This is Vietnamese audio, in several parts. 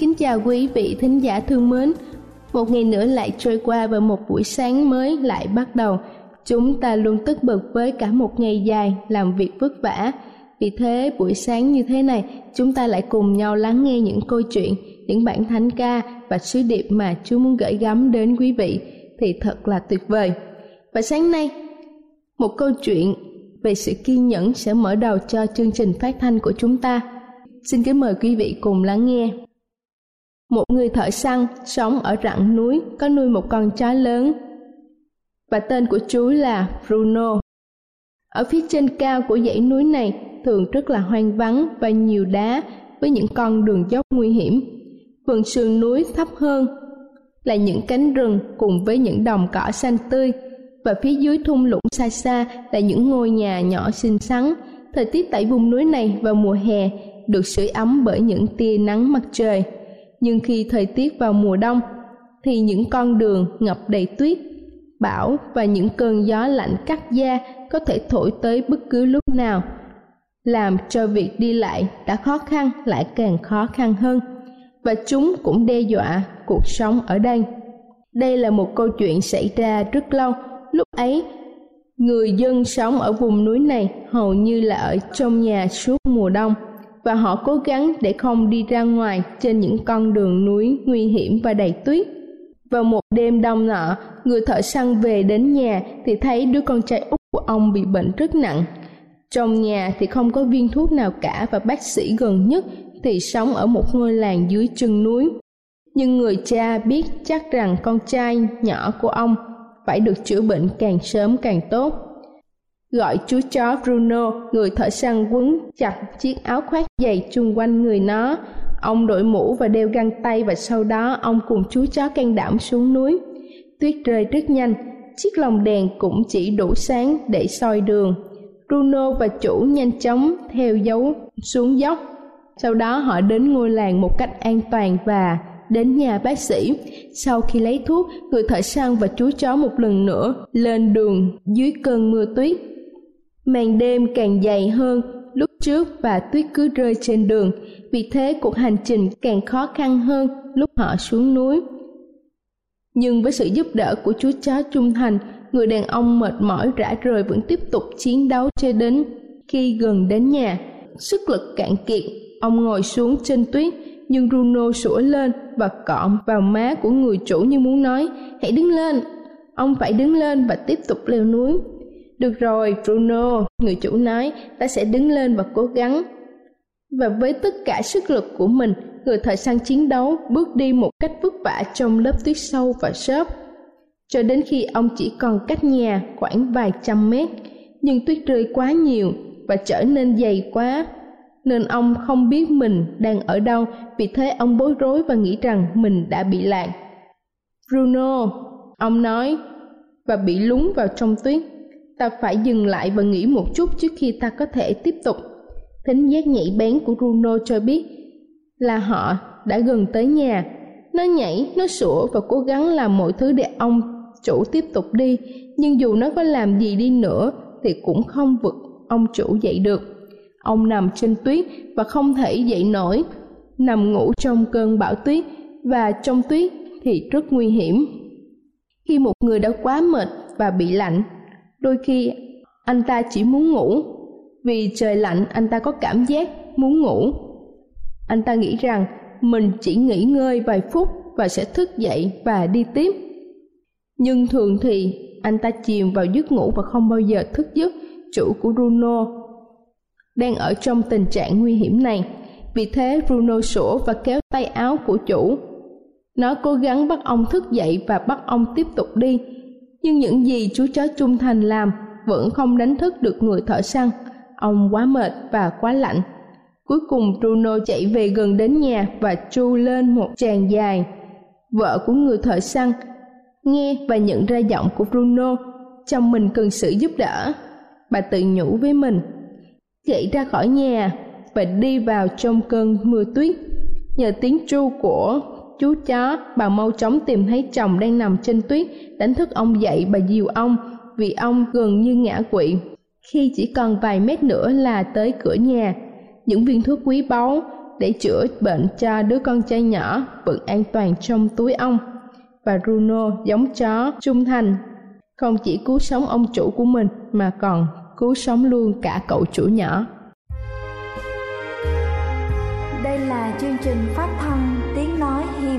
kính chào quý vị thính giả thương mến. Một ngày nữa lại trôi qua và một buổi sáng mới lại bắt đầu. Chúng ta luôn tức bật với cả một ngày dài làm việc vất vả. Vì thế buổi sáng như thế này, chúng ta lại cùng nhau lắng nghe những câu chuyện, những bản thánh ca và sứ điệp mà Chúa muốn gửi gắm đến quý vị thì thật là tuyệt vời. Và sáng nay, một câu chuyện về sự kiên nhẫn sẽ mở đầu cho chương trình phát thanh của chúng ta. Xin kính mời quý vị cùng lắng nghe. Một người thợ săn sống ở rặng núi có nuôi một con chó lớn và tên của chú là Bruno. Ở phía trên cao của dãy núi này thường rất là hoang vắng và nhiều đá với những con đường dốc nguy hiểm. Phần sườn núi thấp hơn là những cánh rừng cùng với những đồng cỏ xanh tươi và phía dưới thung lũng xa xa là những ngôi nhà nhỏ xinh xắn. Thời tiết tại vùng núi này vào mùa hè được sưởi ấm bởi những tia nắng mặt trời nhưng khi thời tiết vào mùa đông, thì những con đường ngập đầy tuyết, bão và những cơn gió lạnh cắt da có thể thổi tới bất cứ lúc nào, làm cho việc đi lại đã khó khăn lại càng khó khăn hơn và chúng cũng đe dọa cuộc sống ở đây. Đây là một câu chuyện xảy ra rất lâu. Lúc ấy, người dân sống ở vùng núi này hầu như là ở trong nhà suốt mùa đông và họ cố gắng để không đi ra ngoài trên những con đường núi nguy hiểm và đầy tuyết. Vào một đêm đông nọ, người thợ săn về đến nhà thì thấy đứa con trai út của ông bị bệnh rất nặng. Trong nhà thì không có viên thuốc nào cả và bác sĩ gần nhất thì sống ở một ngôi làng dưới chân núi. Nhưng người cha biết chắc rằng con trai nhỏ của ông phải được chữa bệnh càng sớm càng tốt gọi chú chó Bruno, người thợ săn quấn chặt chiếc áo khoác dày chung quanh người nó. Ông đội mũ và đeo găng tay và sau đó ông cùng chú chó can đảm xuống núi. Tuyết rơi rất nhanh, chiếc lồng đèn cũng chỉ đủ sáng để soi đường. Bruno và chủ nhanh chóng theo dấu xuống dốc. Sau đó họ đến ngôi làng một cách an toàn và đến nhà bác sĩ. Sau khi lấy thuốc, người thợ săn và chú chó một lần nữa lên đường dưới cơn mưa tuyết. Màn đêm càng dày hơn lúc trước và tuyết cứ rơi trên đường, vì thế cuộc hành trình càng khó khăn hơn lúc họ xuống núi. Nhưng với sự giúp đỡ của chú chó trung thành, người đàn ông mệt mỏi rã rời vẫn tiếp tục chiến đấu cho đến khi gần đến nhà. Sức lực cạn kiệt, ông ngồi xuống trên tuyết, nhưng Bruno sủa lên và cọm vào má của người chủ như muốn nói, hãy đứng lên. Ông phải đứng lên và tiếp tục leo núi. Được rồi, Bruno, người chủ nói, ta sẽ đứng lên và cố gắng. Và với tất cả sức lực của mình, người thợ săn chiến đấu bước đi một cách vất vả trong lớp tuyết sâu và xốp. Cho đến khi ông chỉ còn cách nhà khoảng vài trăm mét, nhưng tuyết rơi quá nhiều và trở nên dày quá, nên ông không biết mình đang ở đâu, vì thế ông bối rối và nghĩ rằng mình đã bị lạc. Bruno, ông nói, và bị lún vào trong tuyết. Ta phải dừng lại và nghỉ một chút trước khi ta có thể tiếp tục. Thính giác nhảy bén của Bruno cho biết là họ đã gần tới nhà. Nó nhảy, nó sủa và cố gắng làm mọi thứ để ông chủ tiếp tục đi, nhưng dù nó có làm gì đi nữa thì cũng không vực ông chủ dậy được. Ông nằm trên tuyết và không thể dậy nổi, nằm ngủ trong cơn bão tuyết và trong tuyết thì rất nguy hiểm. Khi một người đã quá mệt và bị lạnh, đôi khi, anh ta chỉ muốn ngủ. Vì trời lạnh, anh ta có cảm giác muốn ngủ. Anh ta nghĩ rằng mình chỉ nghỉ ngơi vài phút và sẽ thức dậy và đi tiếp. Nhưng thường thì, anh ta chìm vào giấc ngủ và không bao giờ thức giấc. Chủ của Bruno đang ở trong tình trạng nguy hiểm này. Vì thế Bruno sủa và kéo tay áo của chủ. Nó cố gắng bắt ông thức dậy và bắt ông tiếp tục đi. Nhưng những gì chú chó trung thành làm vẫn không đánh thức được người thợ săn. Ông quá mệt và quá lạnh. Cuối cùng Bruno chạy về gần đến nhà và tru lên một tràng dài. Vợ của người thợ săn nghe và nhận ra giọng của Bruno, chồng mình cần sự giúp đỡ. Bà tự nhủ với mình, chạy ra khỏi nhà và đi vào trong cơn mưa tuyết. Nhờ tiếng tru của chú chó, bà mau chóng tìm thấy chồng đang nằm trên tuyết, đánh thức ông dậy và dìu ông vì ông gần như ngã quỵ. Khi chỉ còn vài mét nữa là tới cửa nhà, những viên thuốc quý báu để chữa bệnh cho đứa con trai nhỏ vẫn an toàn trong túi ông. Và Bruno giống chó trung thành, không chỉ cứu sống ông chủ của mình mà còn cứu sống luôn cả cậu chủ nhỏ. Đây là chương trình phát thanh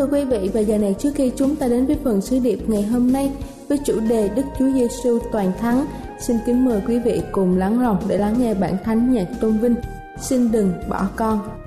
Thưa quý vị, và giờ này trước khi chúng ta đến với phần sứ điệp ngày hôm nay với chủ đề Đức Chúa Giêsu toàn thắng, xin kính mời quý vị cùng lắng lòng để lắng nghe bản thánh nhạc tôn vinh. Xin đừng bỏ con.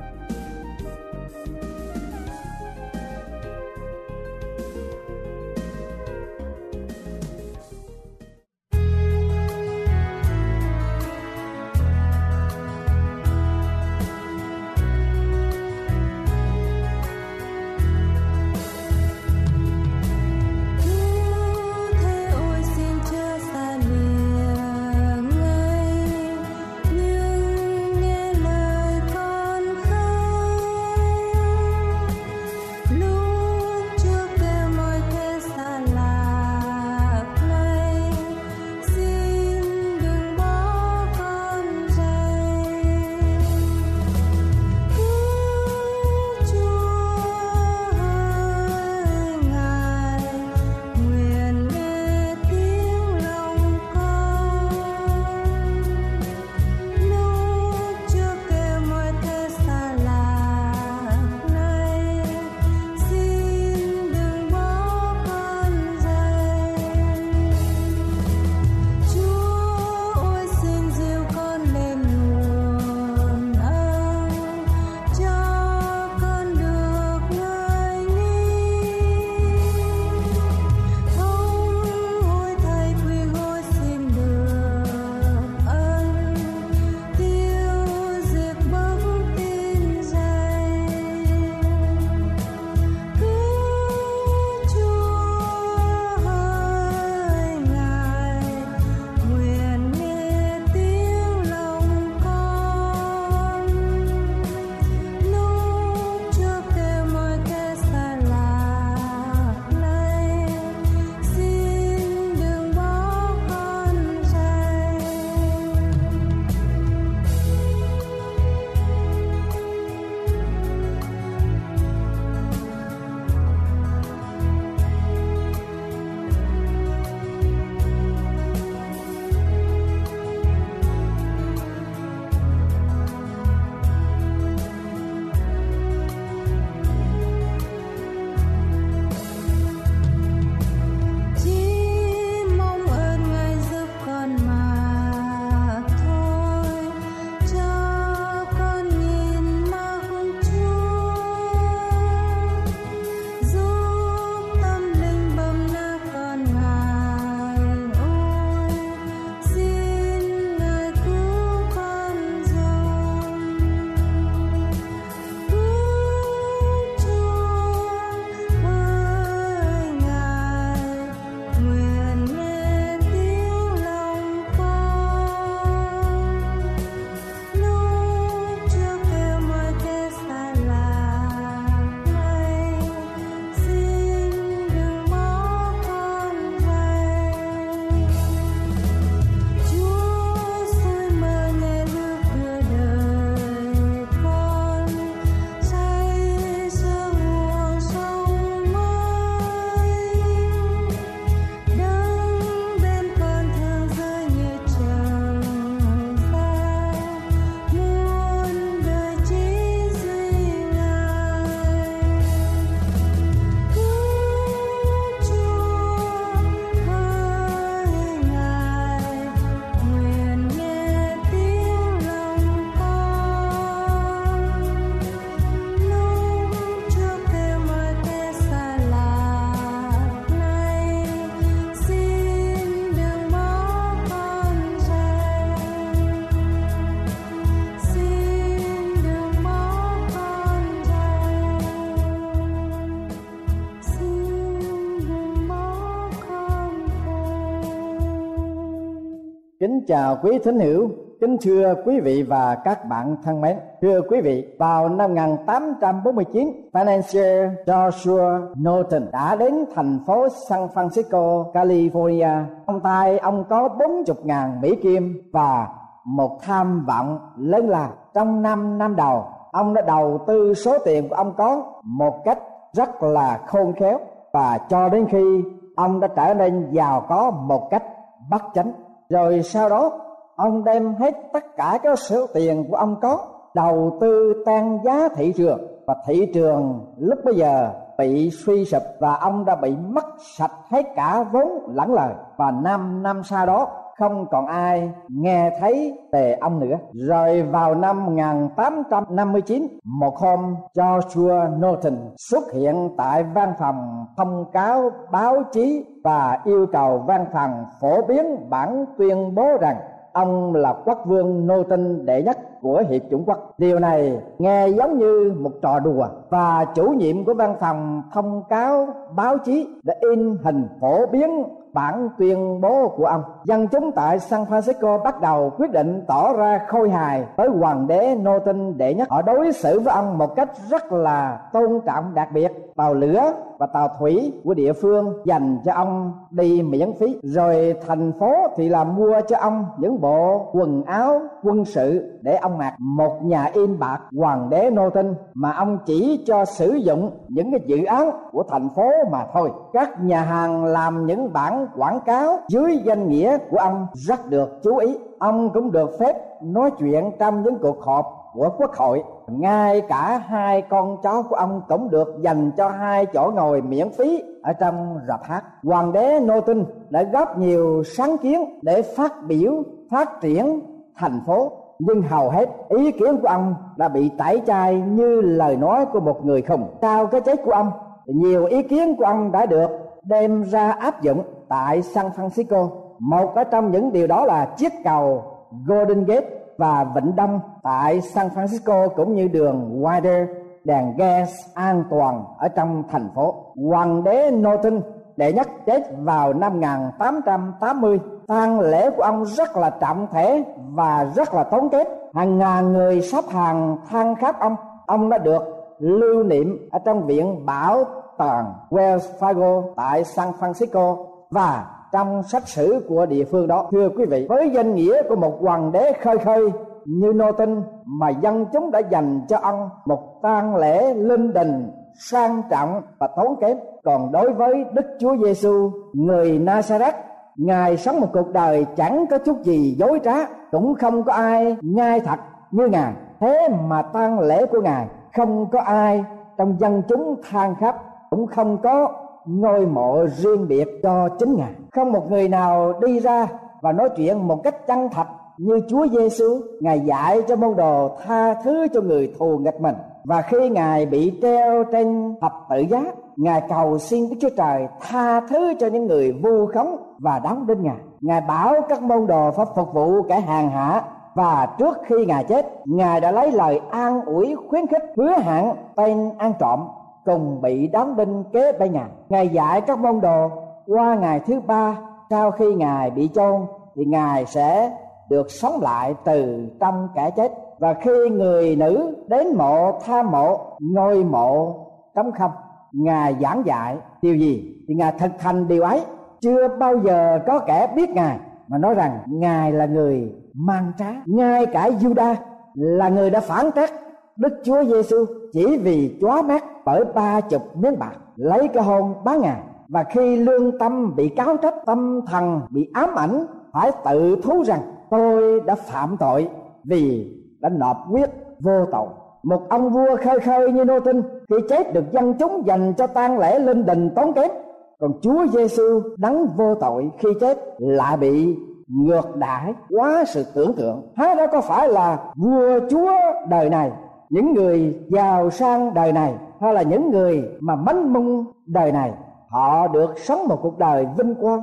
Kính chào quý thính hữu, kính thưa quý vị và các bạn thân mến. Thưa quý vị, vào năm 1849, financier Joshua Norton đã đến thành phố San Francisco, California. Trong tay ông có 40.000 Mỹ Kim và một tham vọng lớn lao. Trong năm năm đầu, ông đã đầu tư số tiền của ông có một cách rất là khôn khéo và cho đến khi ông đã trở nên giàu có một cách bất chánh rồi sau đó, ông đem hết tất cả các số tiền của ông có, đầu tư tăng giá thị trường. Và thị trường lúc bây giờ bị suy sụp và ông đã bị mất sạch hết cả vốn lẫn lời. Và năm năm sau đó không còn ai nghe thấy về ông nữa. Rồi vào năm 1859, một hôm Joshua Norton xuất hiện tại văn phòng thông cáo báo chí và yêu cầu văn phòng phổ biến bản tuyên bố rằng ông là quốc vương nô tinh đệ nhất của hiệp chủng quốc điều này nghe giống như một trò đùa và chủ nhiệm của văn phòng thông cáo báo chí đã in hình phổ biến bản tuyên bố của ông. Dân chúng tại San Francisco bắt đầu quyết định tỏ ra khôi hài với hoàng đế nô tinh đệ nhất. Họ đối xử với ông một cách rất là tôn trọng đặc biệt tàu lửa và tàu thủy của địa phương dành cho ông đi miễn phí. Rồi thành phố thì là mua cho ông những bộ quần áo quân sự để ông mặc. Một nhà in bạc hoàng đế nô tinh mà ông chỉ cho sử dụng những cái dự án của thành phố mà thôi. Các nhà hàng làm những bản quảng cáo dưới danh nghĩa của ông rất được chú ý. Ông cũng được phép nói chuyện trong những cuộc họp của quốc hội. Ngay cả hai con cháu của ông cũng được dành cho hai chỗ ngồi miễn phí ở trong rạp hát. Hoàng đế nô tinh đã góp nhiều sáng kiến để phát biểu, phát triển thành phố. Nhưng hầu hết ý kiến của ông đã bị tẩy chay như lời nói của một người khùng. Sau cái chết của ông, nhiều ý kiến của ông đã được đem ra áp dụng tại San Francisco. Một ở trong những điều đó là chiếc cầu Golden Gate và Vịnh Đông tại San Francisco cũng như đường Wider đèn gas an toàn ở trong thành phố. Hoàng đế Norton, đệ nhất chết vào năm 1880 tang lễ của ông rất là trọng thể và rất là tốn kém. Hàng ngàn người sắp hàng than khắp ông. Ông đã được lưu niệm ở trong viện bảo tàng Wells Fargo tại San Francisco và trong sách sử của địa phương đó. Thưa quý vị, với danh nghĩa của một hoàng đế khơi khơi như nô tinh mà dân chúng đã dành cho ông, một tang lễ linh đình, sang trọng và tốn kém. Còn đối với đức chúa giêsu người nazareth, ngài sống một cuộc đời chẳng có chút gì dối trá, cũng không có ai nhai thật như ngài. Thế mà tang lễ của ngài không có ai trong dân chúng than khắp cũng không có ngôi mộ riêng biệt cho chính ngài. Không một người nào đi ra và nói chuyện một cách chân thật như Chúa Giêsu ngài dạy cho môn đồ tha thứ cho người thù nghịch mình. Và khi ngài bị treo trên thập tự giá, ngài cầu xin Đức Chúa Trời tha thứ cho những người vu khống và đóng đinh ngài. Ngài bảo các môn đồ phải phục vụ kẻ hàng hạ và trước khi ngài chết, ngài đã lấy lời an ủi khuyến khích hứa hẹn tên ăn trộm cùng bị đóng đinh kế bên nhà ngài dạy các môn đồ. Qua ngày thứ ba, sau khi ngài bị chôn, thì ngài sẽ được sống lại từ trong kẻ chết. Và khi người nữ đến mộ, tha mộ, ngôi mộ trống không, ngài giảng dạy điều gì? Thì ngài thực hành điều ấy. Chưa bao giờ có kẻ biết ngài, mà nói rằng ngài là người mang trá. Ngay cả Juda là người đã phản trách Đức Chúa Giêsu chỉ vì chóa mắt bởi ba chục miếng bạc lấy cái hôn bán ngàn. Và khi lương tâm bị cáo trách, tâm thần bị ám ảnh, phải tự thú rằng, tôi đã phạm tội vì đã nộp quyết vô tội. Một ông vua khơi khơi như nô tinh, khi chết được dân chúng dành cho tang lễ linh đình tốn kém. Còn Chúa Giêsu đắng vô tội khi chết lại bị ngược đãi quá sự tưởng tượng. Há đó có phải là vua chúa đời này những người giàu sang đời này hay là những người mà mánh mung đời này, họ được sống một cuộc đời vinh quang.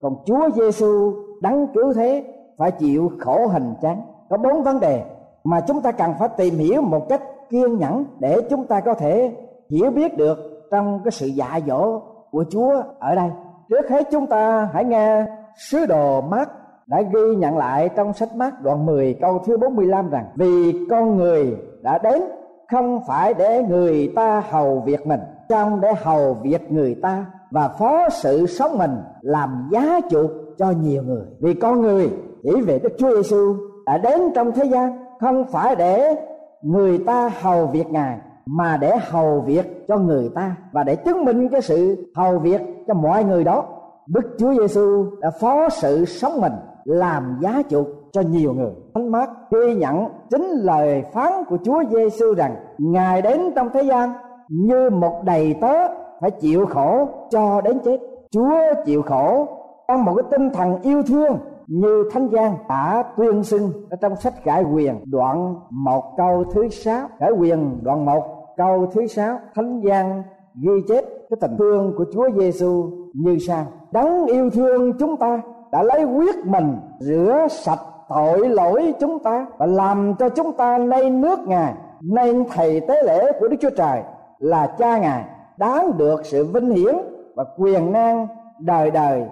Còn Chúa Giêsu đấng cứu thế phải chịu khổ hình chán. Có bốn vấn đề mà chúng ta cần phải tìm hiểu một cách kiên nhẫn để chúng ta có thể hiểu biết được trong cái sự dạy dỗ của Chúa ở đây. Trước hết chúng ta hãy nghe sứ đồ Mát đã ghi nhận lại trong sách mát đoạn 10 câu thứ 45 rằng, vì con người đã đến, không phải để người ta hầu việc mình, trong để hầu việc người ta và phó sự sống mình làm giá chuộc cho nhiều người. Vì con người, chỉ về Đức Chúa Giêsu đã đến trong thế gian, không phải để người ta hầu việc ngài, mà để hầu việc cho người ta và để chứng minh cái sự hầu việc cho mọi người đó. Đức Chúa Giêsu đã phó sự sống mình làm giá chuộc cho nhiều người. Thánh Mát ghi nhận chính lời phán của Chúa Giêsu rằng, Ngài đến trong thế gian như một đầy tớ phải chịu khổ cho đến chết. Chúa chịu khổ trong một cái tinh thần yêu thương như Thánh Giang đã tuyên xưng ở trong sách cải Quyền đoạn một câu thứ sáu cải Quyền đoạn một câu thứ sáu, Thánh Giang ghi chép cái tình thương của Chúa Giêsu như sau đấng yêu thương chúng ta đã lấy huyết mình rửa sạch tội lỗi chúng ta và làm cho chúng ta nay nước ngài nên thầy tế lễ của đức chúa trời là cha ngài đáng được sự vinh hiển và quyền năng đời đời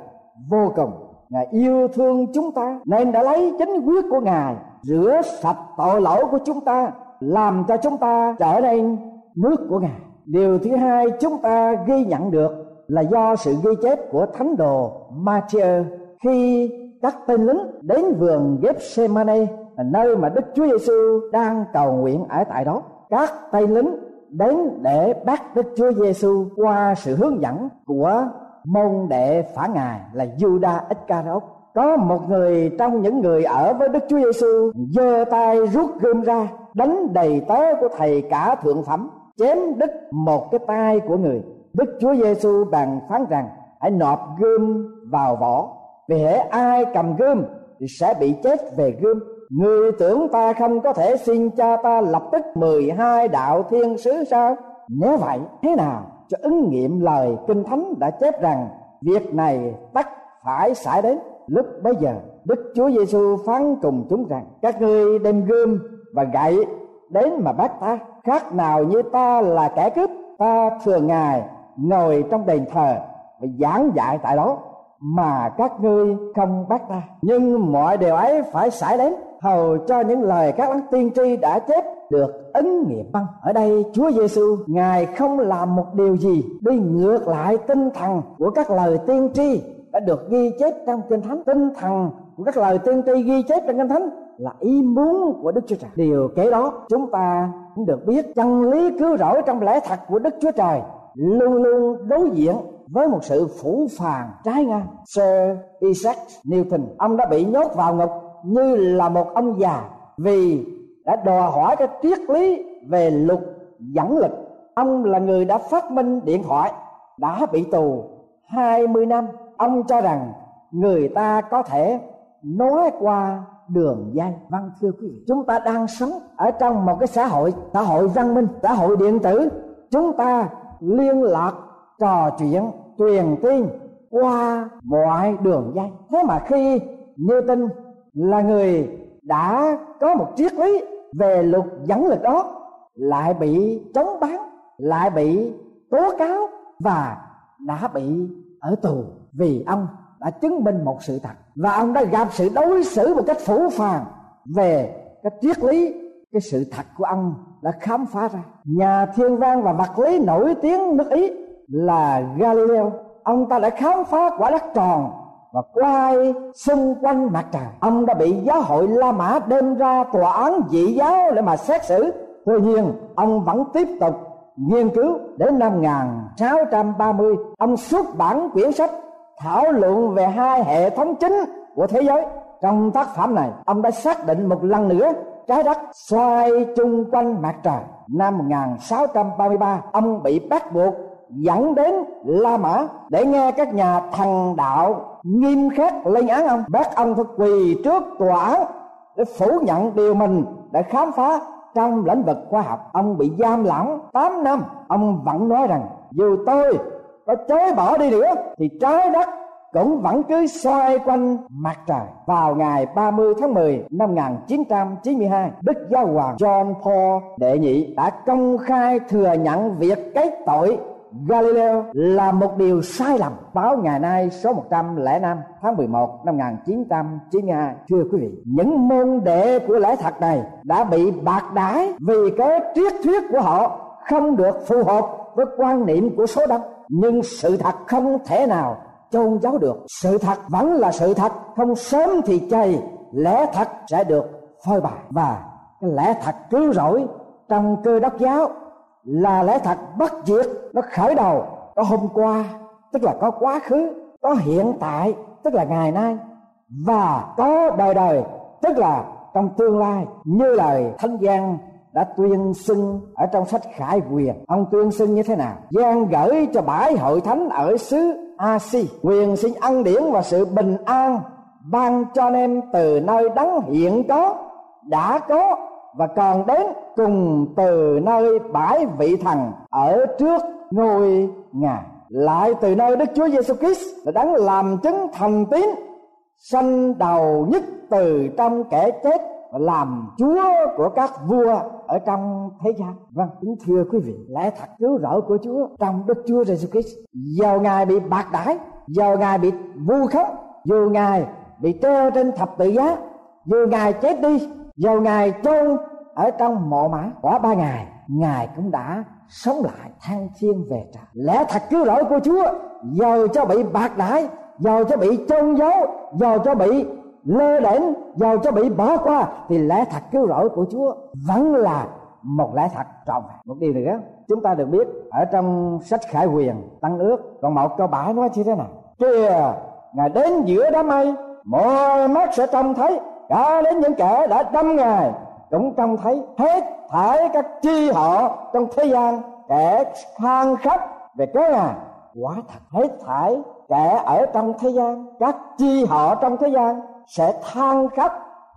vô cùng. Ngài yêu thương chúng ta nên đã lấy chính huyết của ngài rửa sạch tội lỗi của chúng ta, làm cho chúng ta trở nên nước của ngài. Điều thứ hai chúng ta ghi nhận được là do sự ghi chép của thánh đồ Matthew khi các tên lính đến vườn Gethsemane, nơi mà Đức Chúa Giêsu đang cầu nguyện ở tại đó, các tên lính đến để bắt Đức Chúa Giêsu qua sự hướng dẫn của môn đệ phản ngài là Judas Iscariot. Có một người trong những người ở với Đức Chúa Giêsu giơ tay rút gươm ra, đánh đầy tớ của thầy cả thượng phẩm, chém đứt một cái tay của người. Đức Chúa Giêsu bàn phán rằng, hãy nộp gươm vào vỏ vì hễ ai cầm gươm thì sẽ bị chết về gươm. Người tưởng ta không có thể xin cha ta lập tức 12 đạo thiên sứ sao? Nếu vậy, thế nào cho ứng nghiệm lời kinh thánh đã chép rằng, việc này tất phải xảy đến? Lúc bấy giờ, đức chúa giêsu phán cùng chúng rằng, các ngươi đem gươm và gậy đến mà bắt ta. Khác nào như ta là kẻ cướp, ta thường ngày ngồi trong đền thờ và giảng dạy tại đó mà các ngươi không bắt ta. Nhưng mọi điều ấy phải xảy đến, hầu cho những lời các đấng tiên tri đã chép được ứng nghiệm băng. Ở đây, Chúa Giêsu ngài không làm một điều gì đi ngược lại tinh thần của các lời tiên tri đã được ghi chép trong kinh thánh. Tinh thần của các lời tiên tri ghi chép trong kinh thánh là ý muốn của Đức Chúa Trời. Điều kế đó, chúng ta cũng được biết, chân lý cứu rỗi trong lẽ thật của Đức Chúa Trời luôn luôn đối diện với một sự phủ phàng trái ngang Sir Isaac Newton ông đã bị nhốt vào ngục như là một ông già vì đã đòi hỏi cái triết lý về luật dẫn lực. Ông là người đã phát minh điện thoại đã bị tù 20 năm. Ông cho rằng người ta có thể nói qua đường dây. Vâng thưa quý vị. Chúng ta đang sống ở trong một cái xã hội xã hội văn minh xã hội điện tử. Chúng ta liên lạc trò chuyện truyền tin qua mọi đường dây. Thế mà khi Newton là người đã có một triết lý về luật dẫn lực đó, lại bị chống bán, lại bị tố cáo và đã bị ở tù vì ông đã chứng minh một sự thật. Và ông đã gặp sự đối xử một cách phủ phàng về cái triết lý, cái sự thật của ông đã khám phá ra. Nhà thiên văn và vật lý nổi tiếng nước ý là galileo. Ông ta đã khám phá quả đất tròn và quay xung quanh mặt trời. Ông đã bị giáo hội la mã đem ra tòa án dị giáo để mà xét xử. Tuy nhiên, ông vẫn tiếp tục nghiên cứu đến năm 1630 ông xuất bản quyển sách thảo luận về hai hệ thống chính của thế giới. Trong tác phẩm này, ông đã xác định một lần nữa trái đất xoay chung quanh mặt trời. Năm 1633 ông bị bắt buộc dẫn đến La Mã. Để nghe các nhà thần đạo nghiêm khắc lên án ông, bác ông phải quỳ trước tòa án để phủ nhận điều mình đã khám phá trong lĩnh vực khoa học. Ông bị giam lỏng 8 năm. Ông vẫn nói rằng, dù tôi có chối bỏ đi nữa, thì trái đất cũng vẫn cứ xoay quanh mặt trời. Vào ngày 30 tháng 10 năm 1992 Đức Giáo hoàng John Paul đệ nhị đã công khai thừa nhận việc cái tội Galileo là một điều sai lầm báo ngày nay số 105 tháng 11 năm 1992 thưa quý vị, những môn đệ của lẽ thật này đã bị bạc đãi vì cái triết thuyết của họ không được phù hợp với quan niệm của số đông. Nhưng sự thật không thể nào chôn giấu được. Sự thật vẫn là sự thật, không sớm thì chày. Lẽ thật sẽ được phơi bày và cái lẽ thật cứu rỗi trong cơ đốc giáo là lẽ thật bất diệt, nó khởi đầu có hôm qua, tức là có quá khứ, có hiện tại, tức là ngày nay, và có đời đời, tức là trong tương lai, như lời thánh giang đã tuyên xưng ở trong sách khải quyền ông tuyên xưng như thế nào? Gian gửi cho bãi hội thánh ở xứ asi quyền xin ân điển và sự bình an ban cho anh em từ nơi đấng hiện có, đã có và còn đến cùng từ nơi bãi vị thần ở trước ngôi ngài lại từ nơi Đức Chúa Giêsu Christ là đấng làm chứng thành tín sanh đầu nhất từ trong kẻ chết và làm Chúa của các vua ở trong thế gian. Vâng, kính thưa quý vị, lẽ thật cứu rỗi của Chúa trong Đức Chúa Giêsu Christ. Dầu ngài bị bạc đãi, dầu ngài bị vu khống, dù ngài bị treo trên thập tự giá, dù ngài chết đi, dầu ngài chôn ở trong mộ mã, quả ba ngày, ngài cũng đã sống lại, thăng thiên về trời lẽ thật cứu rỗi của chúa, dầu cho bị bạc đãi, dầu cho bị chôn giấu, dầu cho bị lơ đễnh, dầu cho bị bỏ qua, thì lẽ thật cứu rỗi của chúa vẫn là một lẽ thật trọn vẹn. Một điều nữa, chúng ta được biết, ở trong sách khải quyền tăng ước, còn một câu bãi nói như thế nào? Kìa, ngài đến giữa đám mây, mọi mắt sẽ trông thấy cả đến những kẻ đã đâm ngài, cũng trông thấy hết thải các chi họ trong thế gian, kẻ than khóc về cái ngài quả thật hết thải kẻ ở trong thế gian, các chi họ trong thế gian sẽ than khóc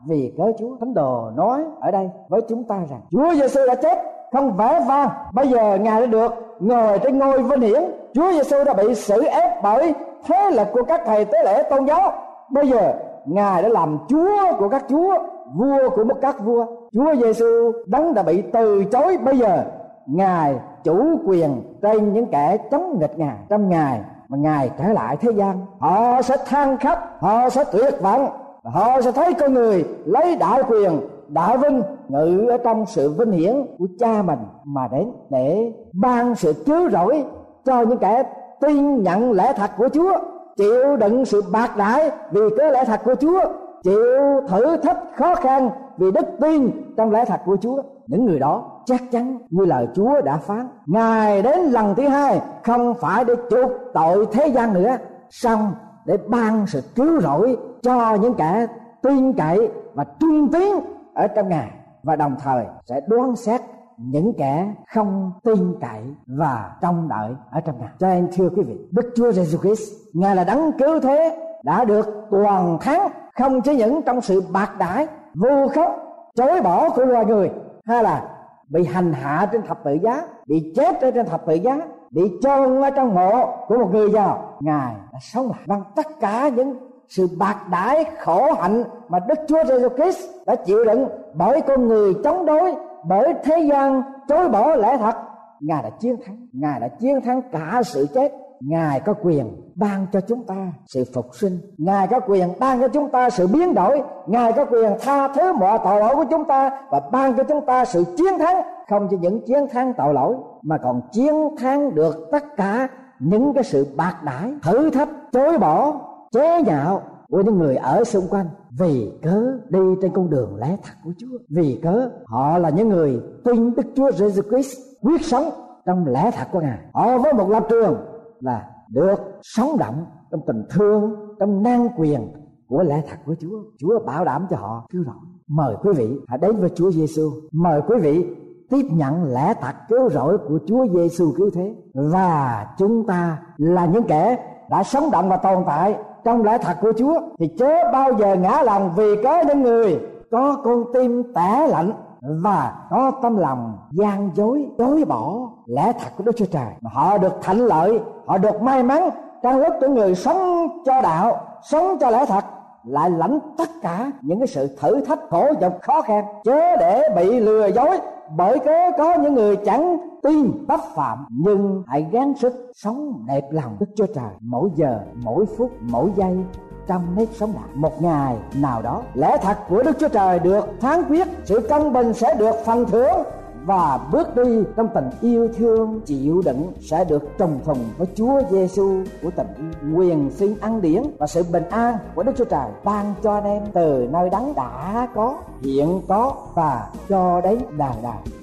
vì cớ Chúa Thánh Đồ nói ở đây với chúng ta rằng, Chúa Giêsu đã chết, không vẽ vang. Bây giờ ngài đã được ngồi trên ngôi vinh hiển. Chúa Giêsu đã bị xử ép bởi thế lực của các thầy tế lễ tôn giáo. Bây giờ ngài đã làm Chúa của các chúa, vua của một các vua. Chúa Giêsu đấng đã bị từ chối. Bây giờ, ngài chủ quyền trên những kẻ chống nghịch ngài. Trong ngài mà ngài trở lại thế gian, họ sẽ than khóc, họ sẽ tuyệt vọng họ sẽ thấy con người lấy đại quyền đại vinh ngự ở trong sự vinh hiển của cha mình mà đến để ban sự cứu rỗi cho những kẻ tin nhận lẽ thật của Chúa chịu đựng sự bạc đãi vì cái lẽ thật của Chúa. Chịu thử thách khó khăn vì đức tin trong lẽ thật của Chúa. Những người đó chắc chắn như lời Chúa đã phán, ngài đến lần thứ hai, không phải để chuộc tội thế gian nữa, xong để ban sự cứu rỗi cho những kẻ tin cậy và trung tín ở trong ngài, và đồng thời sẽ đoán xét những kẻ không tin cậy và trông đợi ở trong ngài. Cho nên, thưa quý vị, đức chúa giêsu christ, ngài là đấng cứu thế, đã được toàn thắng, không chỉ những trong sự bạc đãi vô khống, chối bỏ của loài người, hay là bị hành hạ trên thập tự giá, bị chết ở trên thập tự giá, bị chôn ở trong mộ của một người giàu. Ngài đã sống lại. Bằng tất cả những sự bạc đãi, khổ hạnh mà Đức Chúa Jesus Christ đã chịu đựng bởi con người chống đối bởi thế gian chối bỏ lẽ thật. Ngài đã chiến thắng. Ngài đã chiến thắng cả sự chết. Ngài có quyền ban cho chúng ta sự phục sinh. Ngài có quyền ban cho chúng ta sự biến đổi. Ngài có quyền tha thứ mọi tội lỗi của chúng ta và ban cho chúng ta sự chiến thắng. Không chỉ những chiến thắng tội lỗi, mà còn chiến thắng được tất cả những cái sự bạc đãi, thử thách, chối bỏ, chế nhạo của những người ở xung quanh. Vì cớ đi trên con đường lẽ thật của Chúa. Vì cớ họ là những người tin Đức Chúa Jesus Christ quyết sống trong lẽ thật của Ngài. Họ với một lập trường là được sống động trong tình thương, trong năng quyền của lẽ thật của Chúa. Chúa bảo đảm cho họ cứu rỗi mời quý vị hãy đến với Chúa Giêsu. Mời quý vị tiếp nhận lẽ thật cứu rỗi của Chúa Giêsu cứu thế. Và chúng ta là những kẻ đã sống động và tồn tại trong lẽ thật của Chúa, thì chớ bao giờ ngã lòng vì có những người có con tim tẻ lạnh và có tâm lòng gian dối, chối bỏ lẽ thật của Đức Chúa Trời. Mà họ được thạnh lợi, họ được may mắn trong lúc những người sống cho đạo, sống cho lẽ thật, lại lãnh tất cả những cái sự thử thách, khổ nhọc khó khăn, chớ để bị lừa dối bởi cớ có những người chẳng tin bất phạm, nhưng hãy gắng sức sống đẹp lòng đức chúa trời. Mỗi giờ, mỗi phút, mỗi giây trong nếp sống đạo một ngày nào đó, lẽ thật của đức chúa trời được phán quyết, sự công bình sẽ được phần thưởng và bước đi trong tình yêu thương, chịu đựng sẽ được trồng phùng với Chúa Giêsu của tình quyền xin ăn điển và sự bình an của Đức Chúa Trời ban cho anh em từ nơi đắng đã có, hiện có và cho đến đời đời